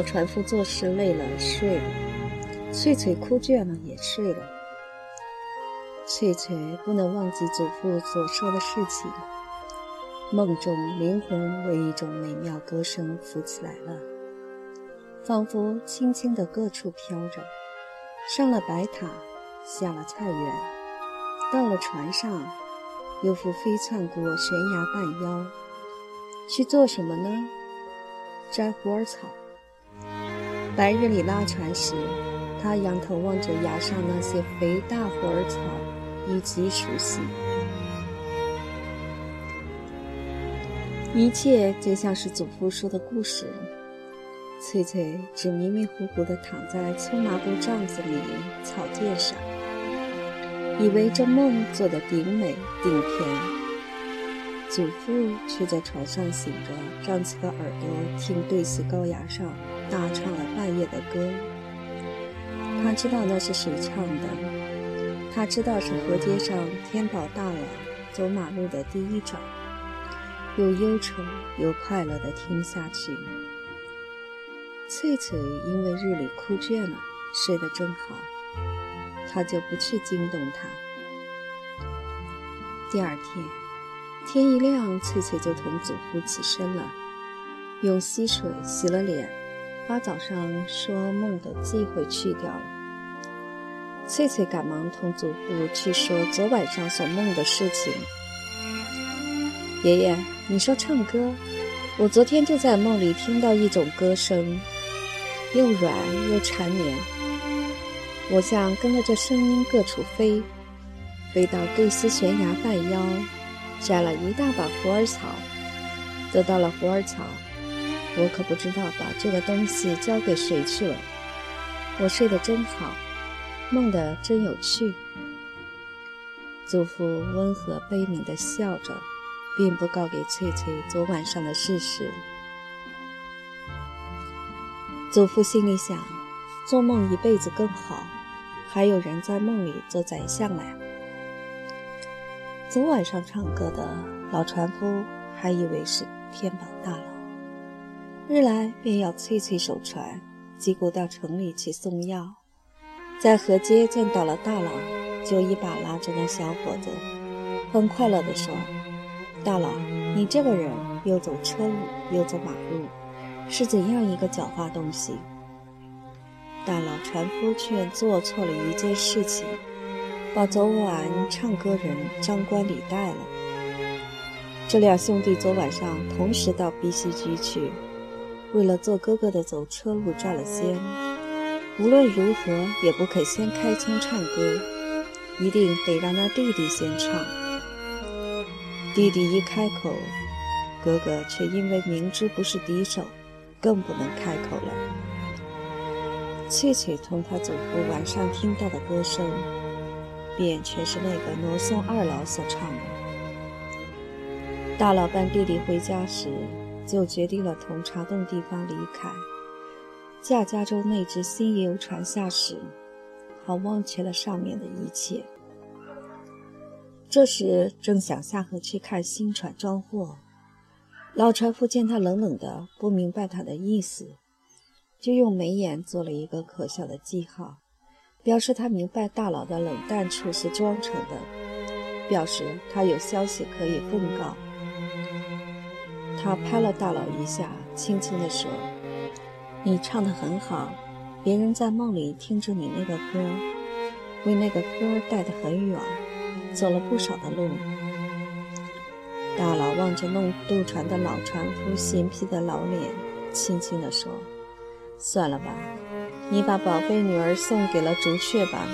十四，老船夫做事累了睡了，翠翠哭倦了也睡了。翠翠不能忘记祖父所说的事情，梦中灵魂为一种美妙歌声浮起来了，仿佛轻轻的各处飘着，上了白塔，下了菜园，到了船上，又复飞窜过悬崖半腰，去做什么呢？摘虎耳草。白日里拉船时，他仰头望着崖上那些肥大虎耳草，以极熟悉。一切就像是祖父说的故事。翠翠只迷迷糊糊地躺在粗麻布帐子里草垫上，以为这梦做得顶美顶甜。祖父却在床上醒着，张起个耳朵听对溪高崖上大唱了半夜的歌。他知道那是谁唱的，他知道是河街上天宝大佬走马路的第一掌，又忧愁又快乐地听下去。翠翠因为日里哭倦了，睡得正好，他就不去惊动她。第二天。天一亮，翠翠就同祖父起身了，用溪水洗了脸，把早上说梦的忌讳去掉了。翠翠赶忙同祖父去说昨晚上所梦的事情。爷爷，你说唱歌，我昨天就在梦里听到一种歌声，又软又缠绵，我像跟着这声音各处飞，飞到对溪悬崖半腰。摘了一大把虎耳草，得到了虎耳草，我可不知道把这个东西交给谁去了。我睡得真好，梦得真有趣。祖父温和悲悯地笑着，并不告给翠翠昨晚上的事实。祖父心里想：做梦一辈子更好，还有人在梦里做宰相呢。昨晚上唱歌的老船夫还以为是天宝大佬，日来便要催催守船，急鼓到城里去送药。在河街见到了大佬，就一把拉着那小伙子，很快乐地说：“大佬，你这个人又走车路又走马路，是怎样一个狡猾东西？”大佬船夫却做错了一件事情。把昨晚唱歌人张冠李戴了。这两兄弟昨晚上同时到碧溪居去，为了做哥哥的走车路占了先，无论如何也不肯先开腔唱歌，一定得让那弟弟先唱。弟弟一开口，哥哥却因为明知不是敌手，更不能开口了。翠翠同他祖父晚上听到的歌声。便全是那个罗宋二老所唱的。大佬伴弟弟回家时，就决定了从茶洞地方离开，驾加州那只新游船下时，好忘却了上面的一切。这时正想下河去看新船装货，老船夫见他冷冷的，不明白他的意思，就用眉眼做了一个可笑的记号。表示他明白大佬的冷淡处是装成的，表示他有消息可以奉告。他拍了大佬一下，轻轻地说：“你唱得很好，别人在梦里听着你那个歌，为那个歌带得很远，走了不少的路。”大佬望着弄渡船的老船夫新皮的老脸，轻轻地说：“算了吧。”你把宝贝女儿送给了竹雀吧。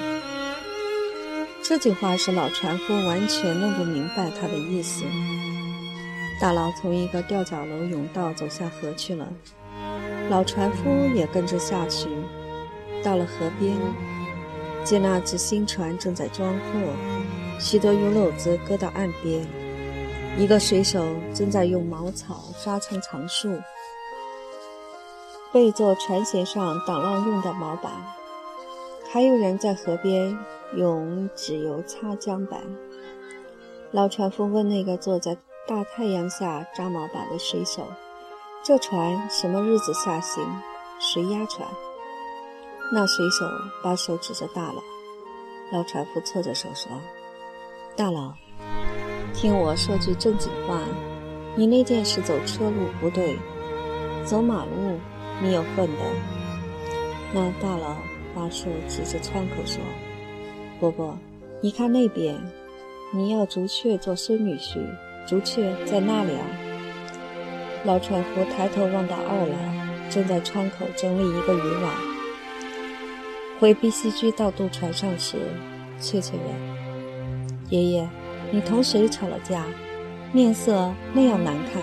这句话是老船夫完全弄不明白他的意思。大郎从一个吊脚楼甬道走下河去了，老船夫也跟着下去。到了河边，见那只新船正在装货，许多油篓子搁到岸边，一个水手正在用茅草扎成长树。备做船舷上挡浪用的锚板，还有人在河边用纸油擦桨板。老船夫问那个坐在大太阳下扎毛板的水手：“这船什么日子下行？谁押船？那水手把手指着大佬。老船夫侧着手说：“大佬，听我说句正经话，你那件事走车路不对，走马路你有份的。”那大佬把手指着窗口说：“伯伯，你看那边，你要竹雀做孙女婿，朱雀在那里啊。”老船夫抬头望到二老正在窗口整理一个渔网。回碧溪居到渡船上时，翠翠问：“爷爷，你同谁吵了架？面色那样难看。”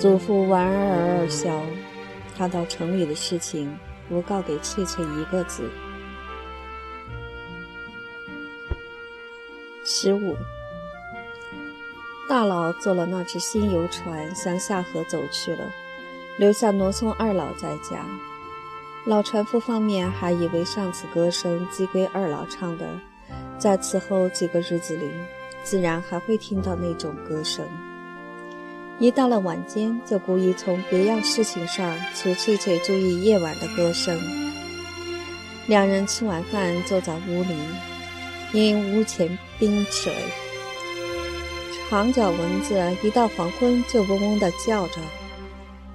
祖父莞尔尔笑，他到城里的事情，不告给翠翠一个字：十五。大佬坐了那只新游船，向下河走去了，留下罗松二老在家。老船夫方面还以为上次歌声即归二老唱的，在此后几个日子里，自然还会听到那种歌声。一到了晚间，就故意从别样事情上促翠翠注意夜晚的歌声。两人吃完饭，坐在屋里，因屋前冰水。长脚蚊子一到黄昏就嗡嗡地叫着，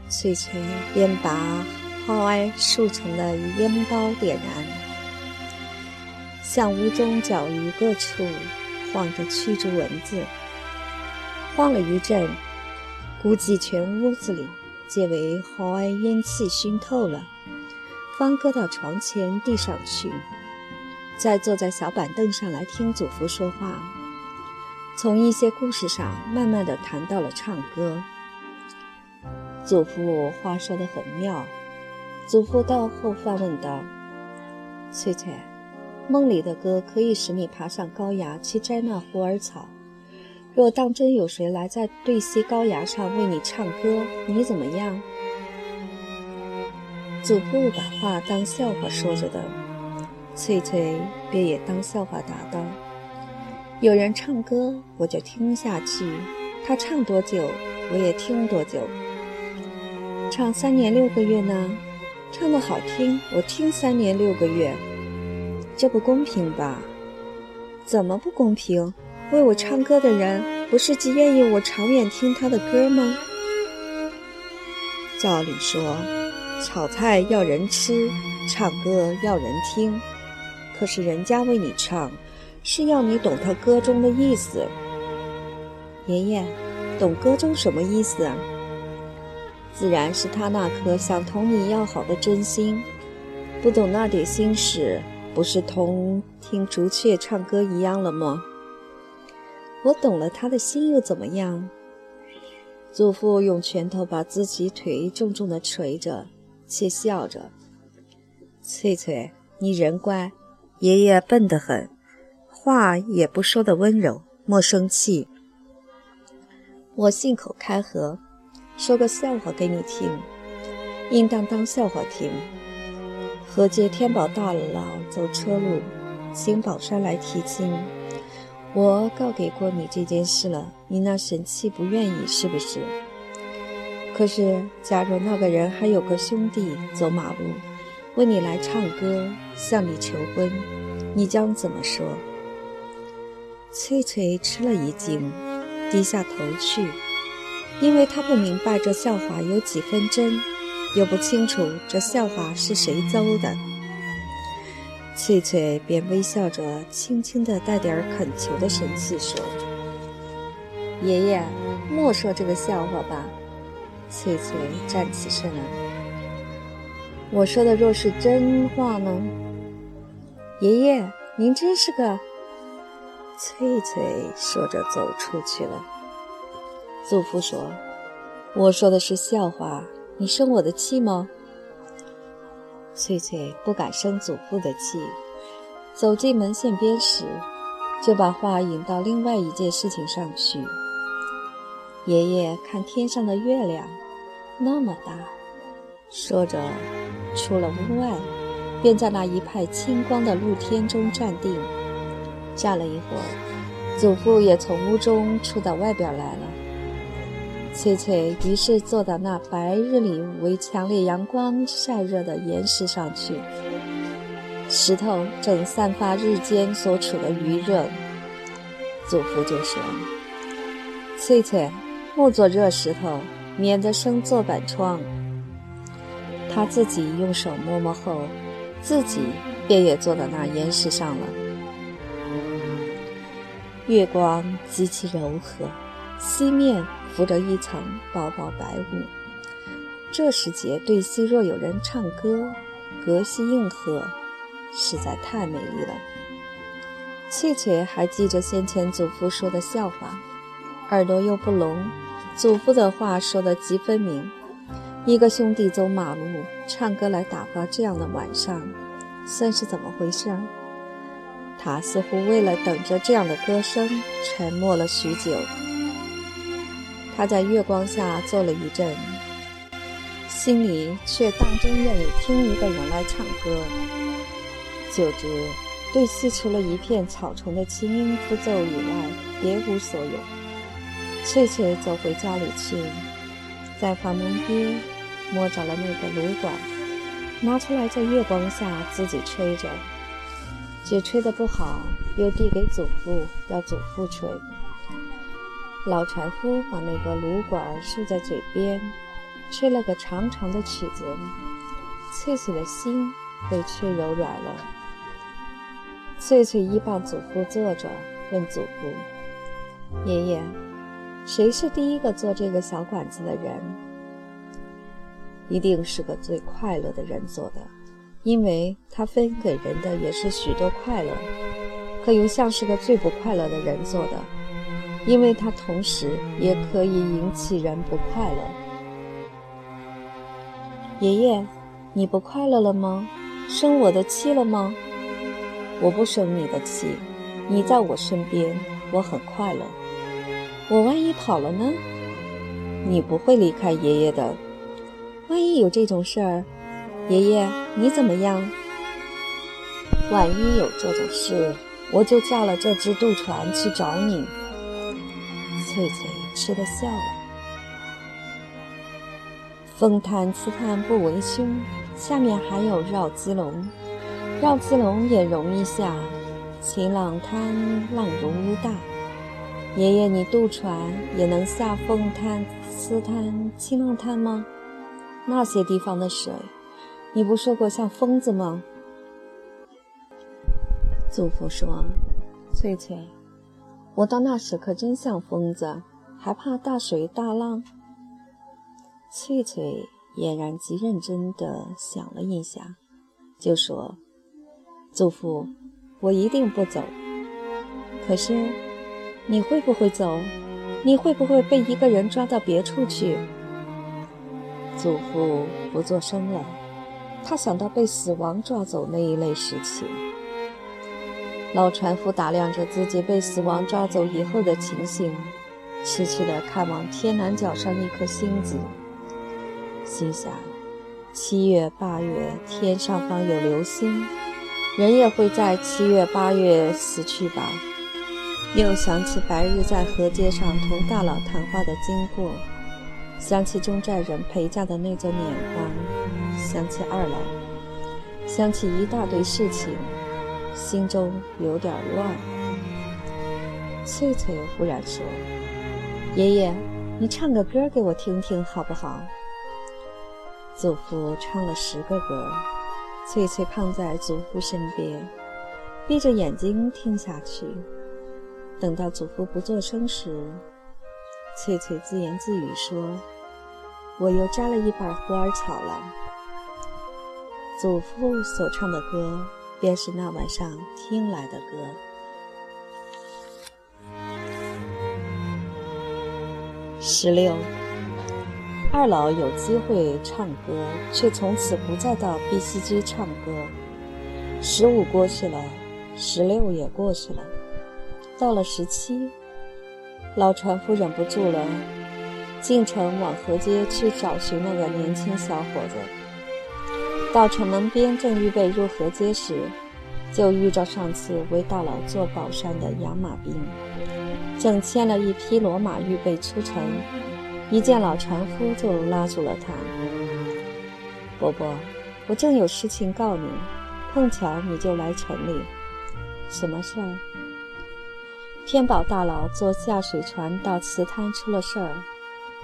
翠翠便把花埃竖成的烟包点燃，向屋中角余各处晃着驱逐蚊子。晃了一阵，估计全屋子里皆为花埃烟气熏透了，方搁到床前地上去，再坐在小板凳上来听祖父说话。从一些故事上，慢慢的谈到了唱歌。祖父话说的很妙。祖父到后方问道：“翠翠，梦里的歌可以使你爬上高崖去摘那虎耳草。若当真有谁来在对西高崖上为你唱歌，你怎么样？”祖父把话当笑话说着的，翠翠便也当笑话答道。有人唱歌，我就听下去；他唱多久，我也听多久。唱三年六个月呢，唱得好听，我听三年六个月，这不公平吧？怎么不公平？为我唱歌的人，不是极愿意我长远听他的歌吗？照理说，炒菜要人吃，唱歌要人听，可是人家为你唱。是要你懂他歌中的意思，爷爷，懂歌中什么意思啊？自然是他那颗想同你要好的真心。不懂那点心事，不是同听竹雀唱歌一样了吗？我懂了他的心又怎么样？祖父用拳头把自己腿重重的捶着，且笑着：“翠翠，你人乖，爷爷笨得很。”话也不说的温柔，莫生气。我信口开河，说个笑话给你听，应当当笑话听。何解天宝大佬走车路，请宝山来提亲。我告给过你这件事了，你那神气不愿意是不是？可是，假如那个人还有个兄弟走马路，为你来唱歌，向你求婚，你将怎么说？翠翠吃了一惊，低下头去，因为她不明白这笑话有几分真，又不清楚这笑话是谁诌的。翠翠便微笑着，轻轻的带点恳求的神气说：“爷爷，莫说这个笑话吧。”翠翠站起身来：“我说的若是真话呢？爷爷，您真是个……”翠翠说着走出去了。祖父说：“我说的是笑话，你生我的气吗？”翠翠不敢生祖父的气，走进门线边时，就把话引到另外一件事情上去。爷爷看天上的月亮，那么大。说着，出了屋外，便在那一派清光的露天中站定。站了一会儿，祖父也从屋中出到外边来了。翠翠于是坐到那白日里为强烈阳光晒热的岩石上去，石头正散发日间所处的余热。祖父就说：“翠翠，莫做热石头，免得生坐板疮。”他自己用手摸摸后，自己便也坐到那岩石上了。月光极其柔和，西面。浮着一层薄薄白雾，这时节对西若有人唱歌，隔溪应和，实在太美丽了。翠翠还记着先前祖父说的笑话，耳朵又不聋，祖父的话说得极分明。一个兄弟走马路唱歌来打发这样的晚上，算是怎么回事？他似乎为了等着这样的歌声，沉默了许久。他在月光下坐了一阵，心里却当真愿意听一个人来唱歌。就知对西除了一片草丛的清音符奏以外，别无所有。翠翠走回家里去，在房门边摸着了那个芦管，拿出来在月光下自己吹着，雪吹得不好，又递给祖父，要祖父吹。老船夫把那个芦管竖在嘴边，吹了个长长的曲子。翠翠的心被吹柔软了。翠翠依傍祖父坐着，问祖父：“爷爷，谁是第一个做这个小管子的人？一定是个最快乐的人做的，因为他分给人的也是许多快乐。可又像是个最不快乐的人做的。”因为它同时也可以引起人不快乐。爷爷，你不快乐了吗？生我的气了吗？我不生你的气，你在我身边，我很快乐。我万一跑了呢？你不会离开爷爷的。万一有这种事儿，爷爷你怎么样？万一有这种事，我就驾了这只渡船去找你。翠翠吃的笑了。风叹刺探不为凶，下面还有绕鸡笼，绕鸡笼也容易下。晴朗滩浪如乌大，爷爷你渡船也能下风滩、刺滩、青浪滩吗？那些地方的水，你不说过像疯子吗？祖父说：“翠翠。”我到那时可真像疯子，还怕大水大浪。翠翠俨然极认真地想了一下，就说：“祖父，我一定不走。可是，你会不会走？你会不会被一个人抓到别处去？”祖父不作声了，他想到被死亡抓走那一类事情。老船夫打量着自己被死亡抓走以后的情形，痴痴地看望天南角上一颗星子，心想：七月八月天上方有流星，人也会在七月八月死去吧。又想起白日在河街上同大佬谈话的经过，想起中寨人陪嫁的那座碾房，想起二老，想起一大堆事情。心中有点乱。翠翠忽然说：“爷爷，你唱个歌给我听听好不好？”祖父唱了十个歌，翠翠胖在祖父身边，闭着眼睛听下去。等到祖父不作声时，翠翠自言自语说：“我又摘了一把虎耳草了。”祖父所唱的歌。便是那晚上听来的歌。十六，二老有机会唱歌，却从此不再到碧溪居唱歌。十五过去了，十六也过去了，到了十七，老船夫忍不住了，进城往河街去找寻那个年轻小伙子。到城门边，正预备入河街时，就遇着上次为大佬做宝山的养马兵，正牵了一匹骡马预备出城。一见老船夫就拉住了他。伯伯，我正有事情告你，碰巧你就来城里，什么事儿？天宝大佬坐下水船到瓷滩出了事儿，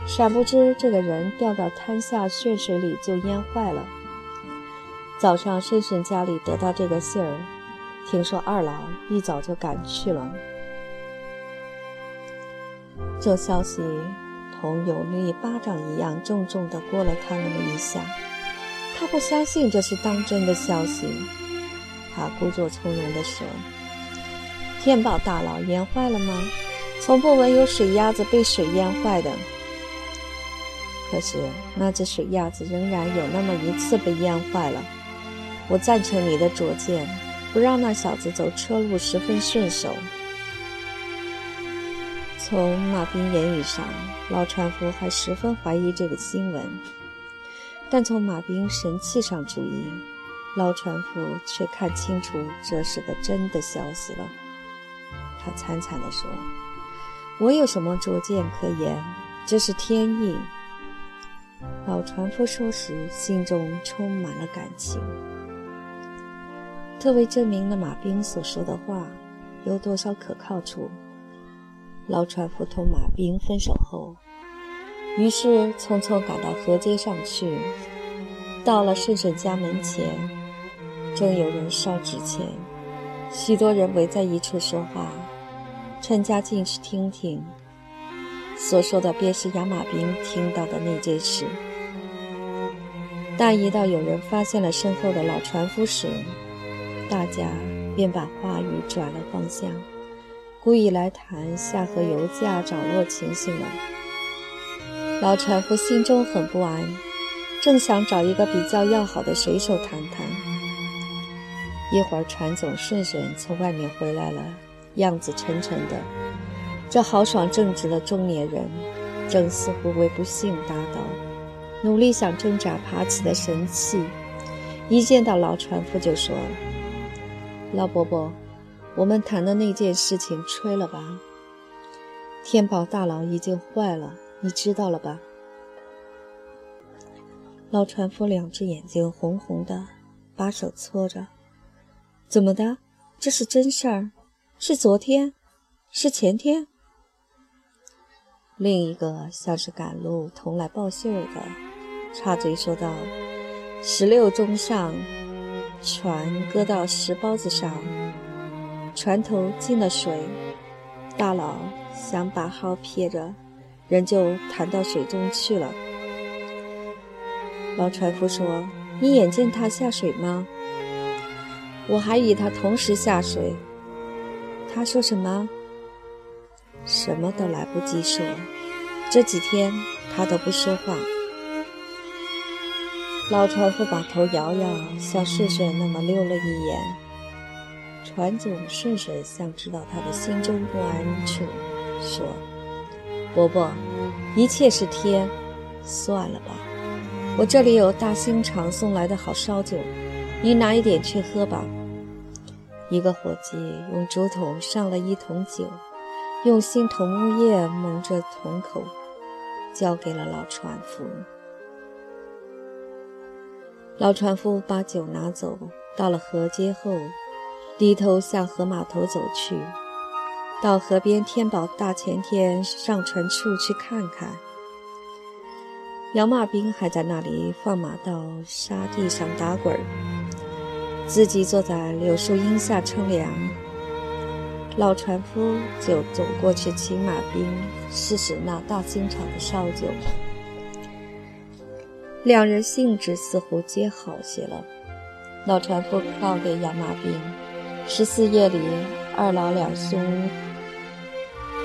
闪不知这个人掉到滩下漩水里就淹坏了。早上顺顺家里得到这个信儿，听说二老一早就赶去了。这消息同有力巴掌一样重重地过了他那么一下，他不相信这是当真的消息，他故作从容地说。天宝大佬淹坏了吗？从不闻有水鸭子被水淹坏的。可是那只水鸭子仍然有那么一次被淹坏了。我赞成你的拙见，不让那小子走车路十分顺手。从马兵言语上，老船夫还十分怀疑这个新闻；但从马兵神气上注意，老船夫却看清楚这是个真的消息了。他惨惨地说：“我有什么拙见可言？这是天意。”老船夫说时，心中充满了感情。特为证明了马兵所说的话有多少可靠处。老船夫同马兵分手后，于是匆匆赶到河街上去。到了顺顺家门前，正有人烧纸钱，许多人围在一处说话。陈家进去听听，所说的便是亚马兵听到的那件事。但一到有人发现了身后的老船夫时，大家便把话语转了方向，故意来谈下河油价涨落情形了。老船夫心中很不安，正想找一个比较要好的水手谈谈。一会儿，船总顺顺从外面回来了。样子沉沉的，这豪爽正直的中年人，正似乎为不幸打倒，努力想挣扎爬起的神气。一见到老船夫就说：“老伯伯，我们谈的那件事情吹了吧？天宝大佬已经坏了，你知道了吧？”老船夫两只眼睛红红的，把手搓着：“怎么的？这是真事儿？”是昨天，是前天。另一个像是赶路同来报信儿的，插嘴说道：“十六钟上，船搁到石包子上，船头进了水，大佬想把号撇着，人就弹到水中去了。”老船夫说：“你眼见他下水吗？我还与他同时下水。”他说什么？什么都来不及说。这几天他都不说话。老船夫把头摇摇，向顺顺那么溜了一眼。船总顺顺像知道他的心中不安处，说：“伯伯，一切是天，算了吧。我这里有大兴厂送来的好烧酒，你拿一点去喝吧。”一个伙计用竹筒上了一桶酒，用新桐木叶蒙着桶口，交给了老船夫。老船夫把酒拿走，到了河街后，低头向河码头走去，到河边天宝大前天上船处去看看。杨马兵还在那里放马到沙地上打滚儿。自己坐在柳树荫下乘凉，老船夫就走过去请马兵试试那大兴厂的烧酒。两人兴致似乎皆好些了。老船夫告给杨马兵，十四夜里二老两兄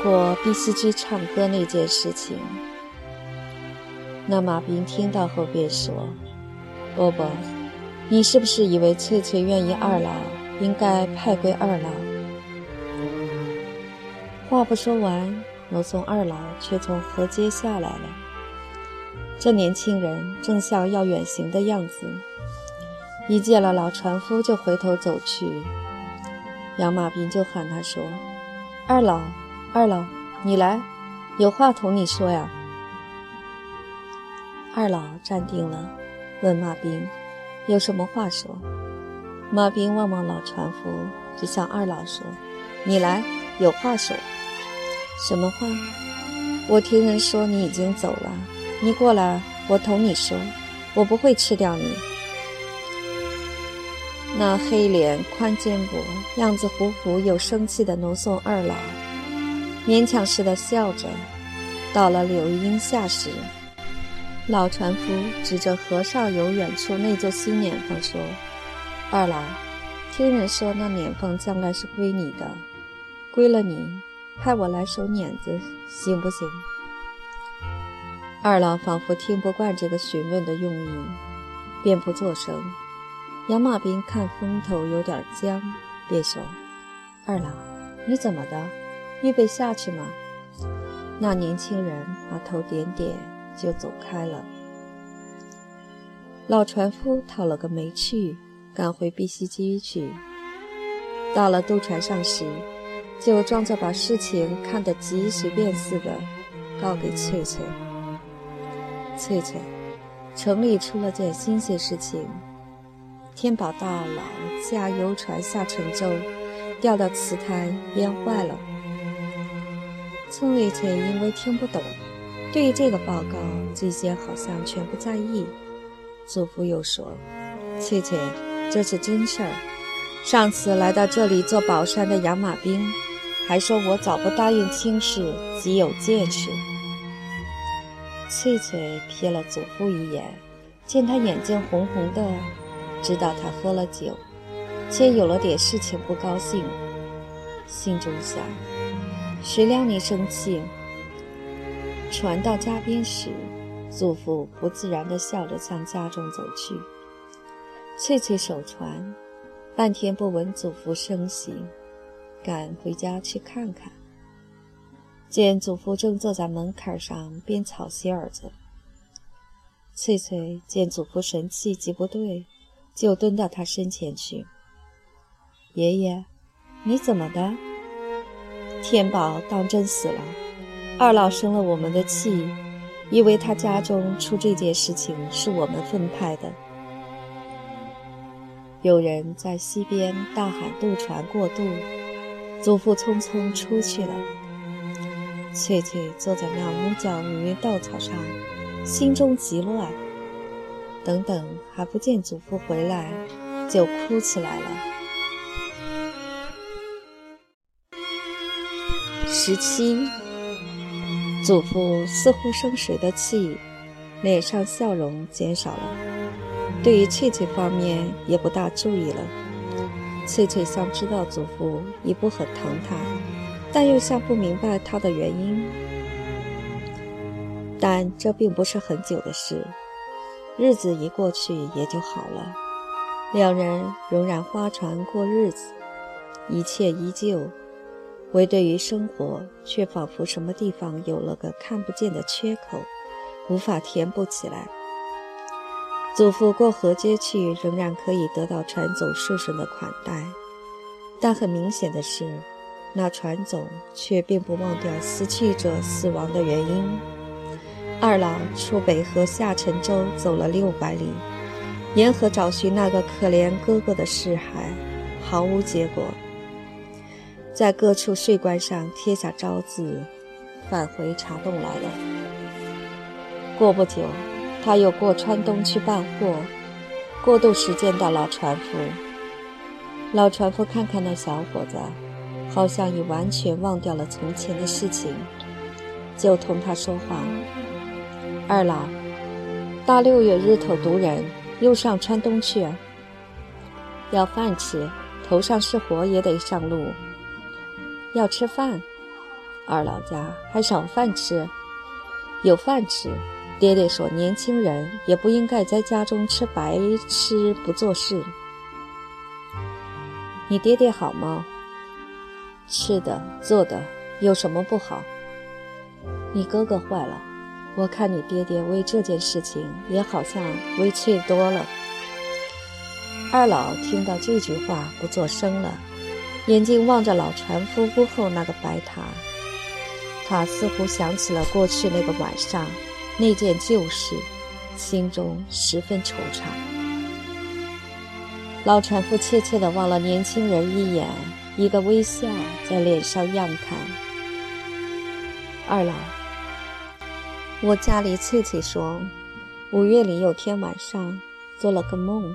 过碧溪居唱歌那件事情。那马兵听到后便说：“伯伯。”你是不是以为翠翠愿意二老，应该派归二老？话不说完，罗松二老却从河街下来了。这年轻人正像要远行的样子，一见了老船夫就回头走去。杨马兵就喊他说：“二老，二老，你来，有话同你说呀。”二老站定了，问马兵：“有什么话说？”马兵望望老船夫，就向二老说：“你来，有话说。什么话？我听人说你已经走了，你过来，我同你说，我不会吃掉你。”那黑脸宽肩膊、样子虎虎又生气的农村二老，勉强似的笑着。到了柳荫下时，老船夫指着河上游远处那座新碾房说：“二老，听人说那碾房将来是归你的，归了你，派我来守碾子，行不行？”二老仿佛听不惯这个询问的用意，便不作声。杨马兵看风头有点僵，便说：“二老，你怎么的？预备下去吗？”那年轻人把头点点，就走开了。老船夫讨了个没趣，赶回碧溪居去。到了渡船上时，就装作把事情看得极随便似的，告给翠翠：“翠翠，城里出了件新鲜事情。”天宝大佬驾游船下沉舟，掉到瓷台淹坏了。村里却因为听不懂，对于这个报告，最先好像全不在意。祖父又说：“翠翠，这是真事儿。上次来到这里做宝山的养马兵，还说我早不答应亲事，极有见识。”翠翠瞥了祖父一眼，见他眼睛红红的。知道他喝了酒，且有了点事情不高兴，心中想：谁料你生气？船到家边时，祖父不自然地笑着向家中走去。翠翠守船，半天不闻祖父声息，赶回家去看看。见祖父正坐在门槛上编草席儿子，翠翠见祖父神气极不对。就蹲到他身前去。爷爷，你怎么的？天宝当真死了，二老生了我们的气，以为他家中出这件事情是我们分派的。有人在溪边大喊渡船过渡，祖父匆匆出去了。翠翠坐在那屋角与稻草上，心中极乱。等等，还不见祖父回来，就哭起来了。十七，祖父似乎生谁的气，脸上笑容减少了，对于翠翠方面也不大注意了。翠翠像知道祖父已不很疼她，但又像不明白他的原因。但这并不是很久的事。日子一过去也就好了，两人仍然划船过日子，一切依旧，唯对于生活，却仿佛什么地方有了个看不见的缺口，无法填补起来。祖父过河街去，仍然可以得到船总顺顺的款待，但很明显的是，那船总却并不忘掉死去者死亡的原因。二老出北河下沉舟走了六百里，沿河找寻那个可怜哥哥的尸骸，毫无结果。在各处税关上贴下招字，返回茶洞来了。过不久，他又过川东去办货，过渡时见到老船夫。老船夫看看那小伙子，好像已完全忘掉了从前的事情，就同他说话。二老，大六月日头毒人，又上川东去。要饭吃，头上是火也得上路。要吃饭，二老家还少饭吃？有饭吃。爹爹说，年轻人也不应该在家中吃白吃不做事。你爹爹好吗？吃的做的有什么不好？你哥哥坏了。我看你爹爹为这件事情也好像委屈多了。二老听到这句话不作声了，眼睛望着老船夫屋后那个白塔。他似乎想起了过去那个晚上，那件旧事，心中十分惆怅。老船夫怯怯地望了年轻人一眼，一个微笑在脸上漾开。二老，我家里翠翠说，五月里有天晚上做了个梦。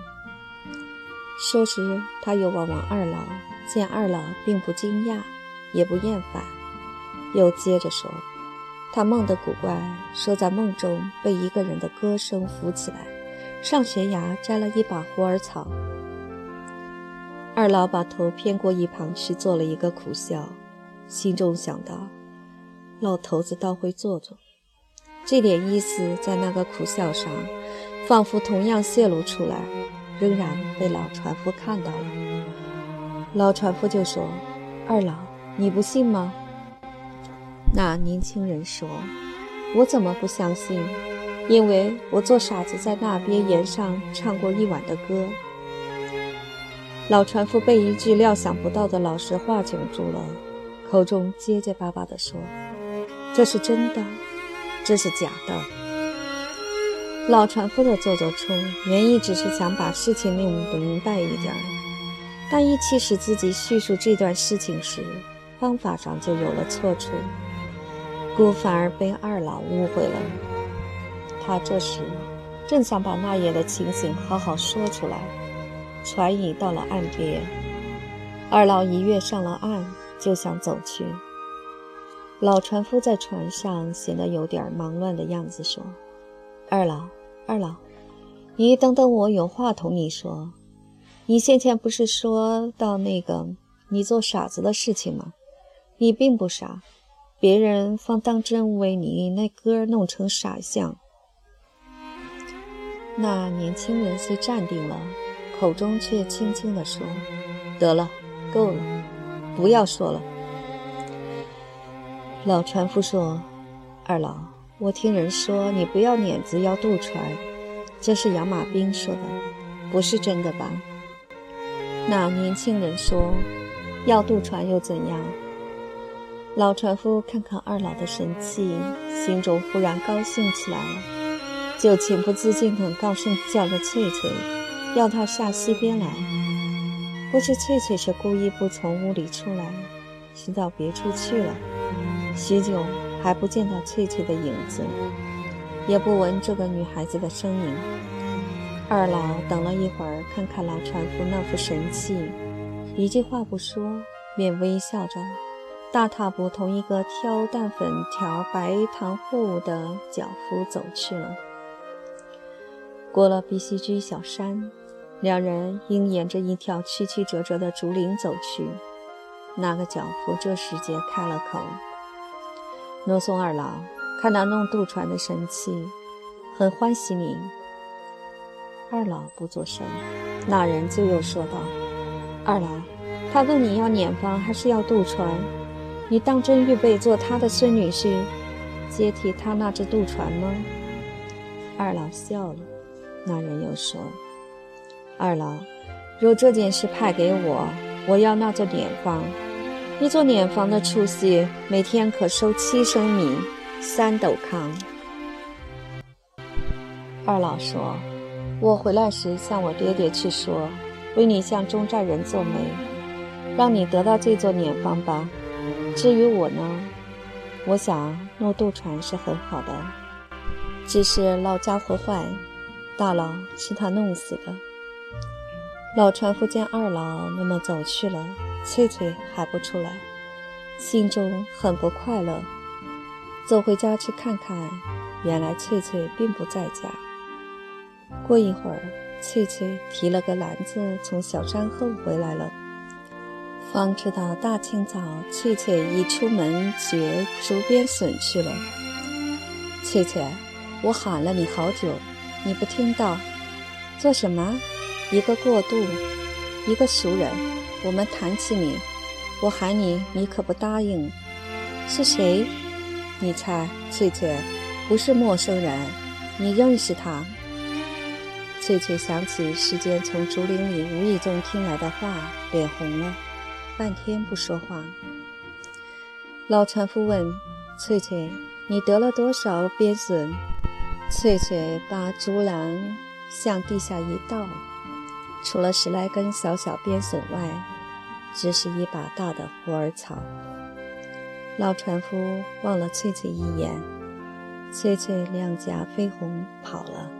说时，他又望望二老，见二老并不惊讶，也不厌烦，又接着说：“他梦的古怪，说在梦中被一个人的歌声扶起来，上悬崖摘了一把虎耳草。”二老把头偏过一旁去，做了一个苦笑，心中想到：老头子倒会做做。这点意思在那个苦笑上，仿佛同样泄露出来。仍然被老船夫看到了，老船夫就说：“二老，你不信吗？”那年轻人说：“我怎么不相信？因为我做傻子在那边岩上唱过一晚的歌。”老船夫被一句料想不到的老实话窘住了，口中结结巴巴地说：“这是真的，这是假的。”老船夫的做作冲，原意只是想把事情弄明白一点，但一气使自己叙述这段事情时，方法上就有了错处，故反而被二老误会了。他这时正想把那夜的情形好好说出来，船已到了岸边，二老一跃上了岸，就想走去。老船夫在船上显得有点忙乱的样子，说。二老，二老，你等等，我有话同你说。你先前不是说到那个你做傻子的事情吗？你并不傻，别人方当真为你那歌弄成傻相。那年轻人虽站定了，口中却轻轻地说：“得了，够了，不要说了。”老船夫说：“二老。”我听人说你不要碾子要渡船，这是杨马兵说的，不是真的吧？那年轻人说要渡船又怎样？老船夫看看二老的神气，心中忽然高兴起来了，就情不自禁地高声叫着翠翠，要她下溪边来。不知翠翠是故意不从屋里出来，是到别处去了。许久。还不见到翠翠的影子，也不闻这个女孩子的声音。二老等了一会儿，看看老船夫那副神气，一句话不说，便微笑着，大踏步同一个挑淡粉条白糖货物的脚夫走去了。过了碧溪居小山，两人应沿着一条曲曲折折的竹林走去。那个脚夫这时节开了口。诺松二老看那弄渡船的神器，很欢喜你。二老不作声，那人就又说道：“二老，他问你要碾房还是要渡船？你当真预备做他的孙女婿，接替他那只渡船吗？”二老笑了。那人又说：“二老，若这件事派给我，我要那座碾房。”一座碾房的出息，每天可收七升米，三斗糠。二老说：“我回来时向我爹爹去说，为你向中寨人做媒，让你得到这座碾房吧。至于我呢，我想弄渡船是很好的，只是老家伙坏，大佬是他弄死的。”老船夫见二老那么走去了。翠翠还不出来，心中很不快乐。走回家去看看，原来翠翠并不在家。过一会儿，翠翠提了个篮子从小山后回来了。方知道大清早，翠翠已出门掘竹编笋去了。翠翠，我喊了你好久，你不听到，做什么？一个过渡，一个熟人。我们谈起你，我喊你，你可不答应。是谁？你猜，翠翠，不是陌生人，你认识他？翠翠想起时间从竹林里无意中听来的话，脸红了，半天不说话。老船夫问翠翠：“你得了多少鳖笋？”翠翠把竹篮向地下一倒，除了十来根小小鞭笋外，只是一把大的虎耳草。老船夫望了翠翠一眼，翠翠两颊绯红，跑了。